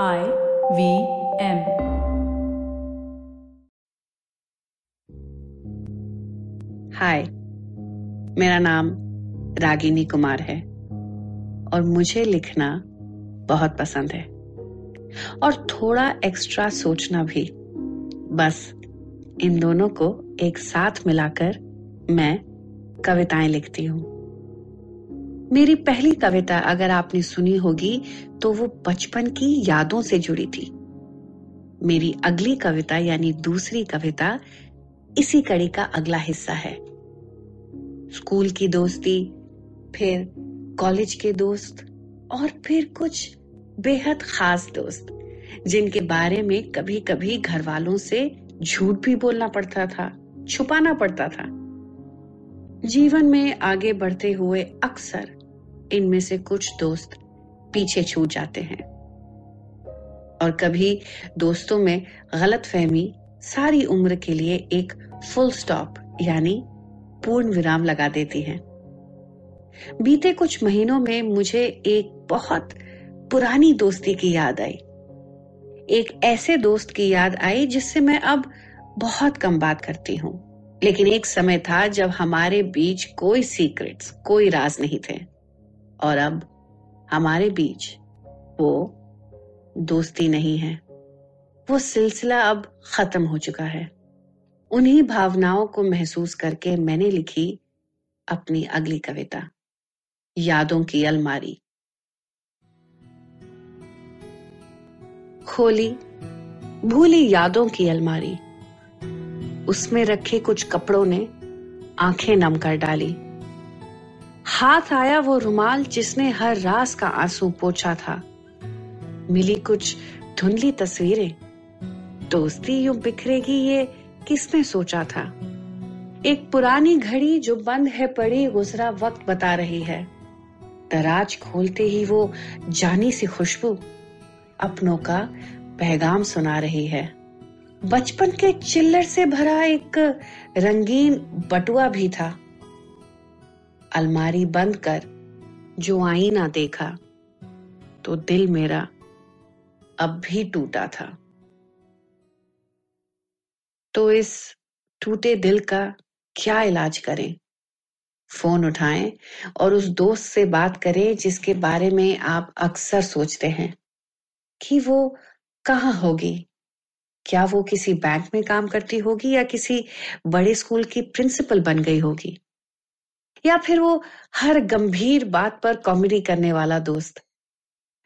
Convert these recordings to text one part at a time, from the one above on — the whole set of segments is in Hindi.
I वी एम हाय मेरा नाम रागिनी कुमार है और मुझे लिखना बहुत पसंद है। और थोड़ा एक्स्ट्रा सोचना भी। बस, इन दोनों को एक साथ मिलाकर मैं कविताएँ लिखती हूँ। मेरी पहली कविता अगर आपने सुनी होगी तो वो बचपन की यादों से जुड़ी थी। मेरी अगली कविता यानी दूसरी कविता इसी कड़ी का अगला हिस्सा है। स्कूल की दोस्ती, फिर कॉलेज के दोस्त, और फिर कुछ बेहद खास दोस्त, जिनके बारे में कभी कभी घर वालों से झूठ भी बोलना पड़ता था, छुपाना पड़ता था। जीवन में आगे बढ़ते हुए अक्सर इनमें से कुछ दोस्त पीछे छूट जाते हैं। और कभी दोस्तों में गलत फहमी सारी उम्र के लिए एक फुल स्टॉप यानी पूर्ण विराम लगा देती है। बीते कुछ महीनों में मुझे एक बहुत पुरानी दोस्ती की याद आई। एक ऐसे दोस्त की याद आई जिससे मैं अब बहुत कम बात करती हूँ। लेकिन एक समय था जब हमारे बीच कोई सीक्रेट्स कोई राज नहीं थे। और अब हमारे बीच वो दोस्ती नहीं है। वो सिलसिला अब खत्म हो चुका है। उन्हीं भावनाओं को महसूस करके मैंने लिखी अपनी अगली कविता, यादों की अलमारी। खोली, भूली यादों की अलमारी। उसमें रखे कुछ कपड़ों ने आँखें नम कर डाली। हाथ आया वो रुमाल जिसने हर रास का आँसू पोछा था। मिली कुछ धुंधली तस्वीरें। दोस्ती यूँ बिखरेगी ये किसने सोचा था? एक पुरानी घड़ी जो बंद है पड़ी गुजरा वक्त बता रही है। दराज खोलते ही वो जानी सी खुशबू अपनों का पैगाम सुना रही है। बचपन के चिल्लर से भरा एक रंगीन बटुआ भी था। अलमारी बंद कर जो आईना देखा तो दिल मेरा अब भी टूटा था। तो इस टूटे दिल का क्या इलाज करें? फ़ोन उठाएँ और उस दोस्त से बात करें जिसके बारे में आप अक्सर सोचते हैं कि वो कहाँ होगी। क्या वो किसी बैंक में काम करती होगी या किसी बड़े स्कूल की प्रिंसिपल बन गई होगी? या फिर वो हर गंभीर बात पर कॉमेडी करने वाला दोस्त?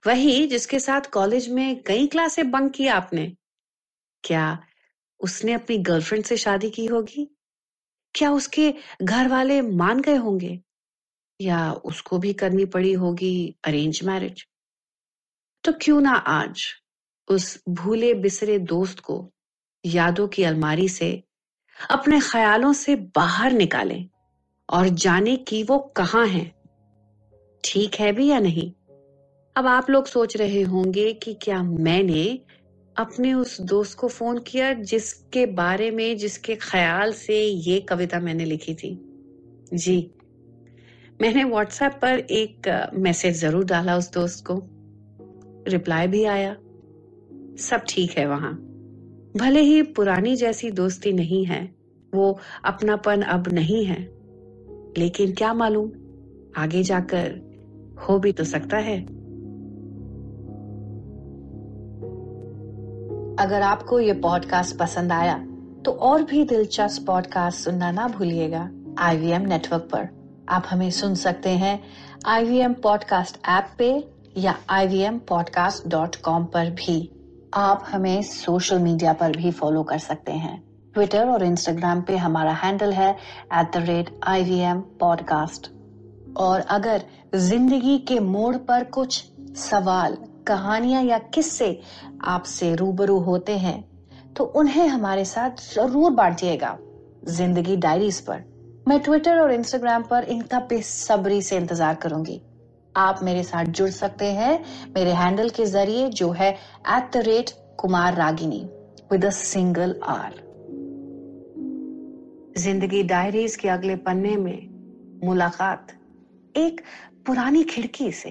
वही जिसके साथ कॉलेज में कई क्लासे बंक किया आपने। क्या उसने अपनी गर्लफ्रेंड से शादी की होगी? क्या उसके घर वाले मान गए होंगे? या उसको भी करनी पड़ी होगी अरेंज मैरिज तो क्यों ना आज उस भूले बिसरे दोस्त को यादों की अलमारी से अपने ख्यालों से बाहर निकालें? और जाने कि वो कहाँ है। ठीक है भी या नहीं? अब आप लोग सोच रहे होंगे कि क्या मैंने अपने उस दोस्त को फ़ोन किया जिसके बारे में, जिसके ख्याल से ये कविता मैंने लिखी थी? जी। मैंने व्हाट्सएप पर एक मैसेज ज़रूर डाला उस दोस्त को। रिप्लाई भी आया। सब ठीक है वहाँ। भले ही पुरानी जैसी दोस्ती नहीं है, वो अपनापन अब नहीं है। लेकिन क्या मालूम? आगे जाकर हो भी तो सकता है। अगर आपको ये पॉडकास्ट पसंद आया तो और भी दिलचस्प पॉडकास्ट सुनना ना भूलिएगा आईवीएम नेटवर्क पर। आप हमें सुन सकते हैं आईवीएम पॉडकास्ट ऐप पे या ivmpodcast.com पर भी। आप हमें सोशल मीडिया पर भी फॉलो कर सकते हैं। ट्विटर और इंस्टाग्राम पे हमारा हैंडल है at the rate I V M podcast और अगर ज़िंदगी के मोड़ पर कुछ सवाल, कहानियाँ या किस्से आपसे रूबरू होते हैं तो उन्हें हमारे साथ ज़रूर बांटिएगा ज़िंदगी डायरीज पर। मैं ट्विटर और इंस्टाग्राम पर इनका बेसब्री से इंतज़ार करूँगी। आप मेरे साथ जुड़ सकते हैं मेरे हैंडल के ज़रिए जो है at the rate Kumar Ragini with a single R ज़िंदगी डायरीज के अगले पन्ने में मुलाकात। एक पुरानी खिड़की से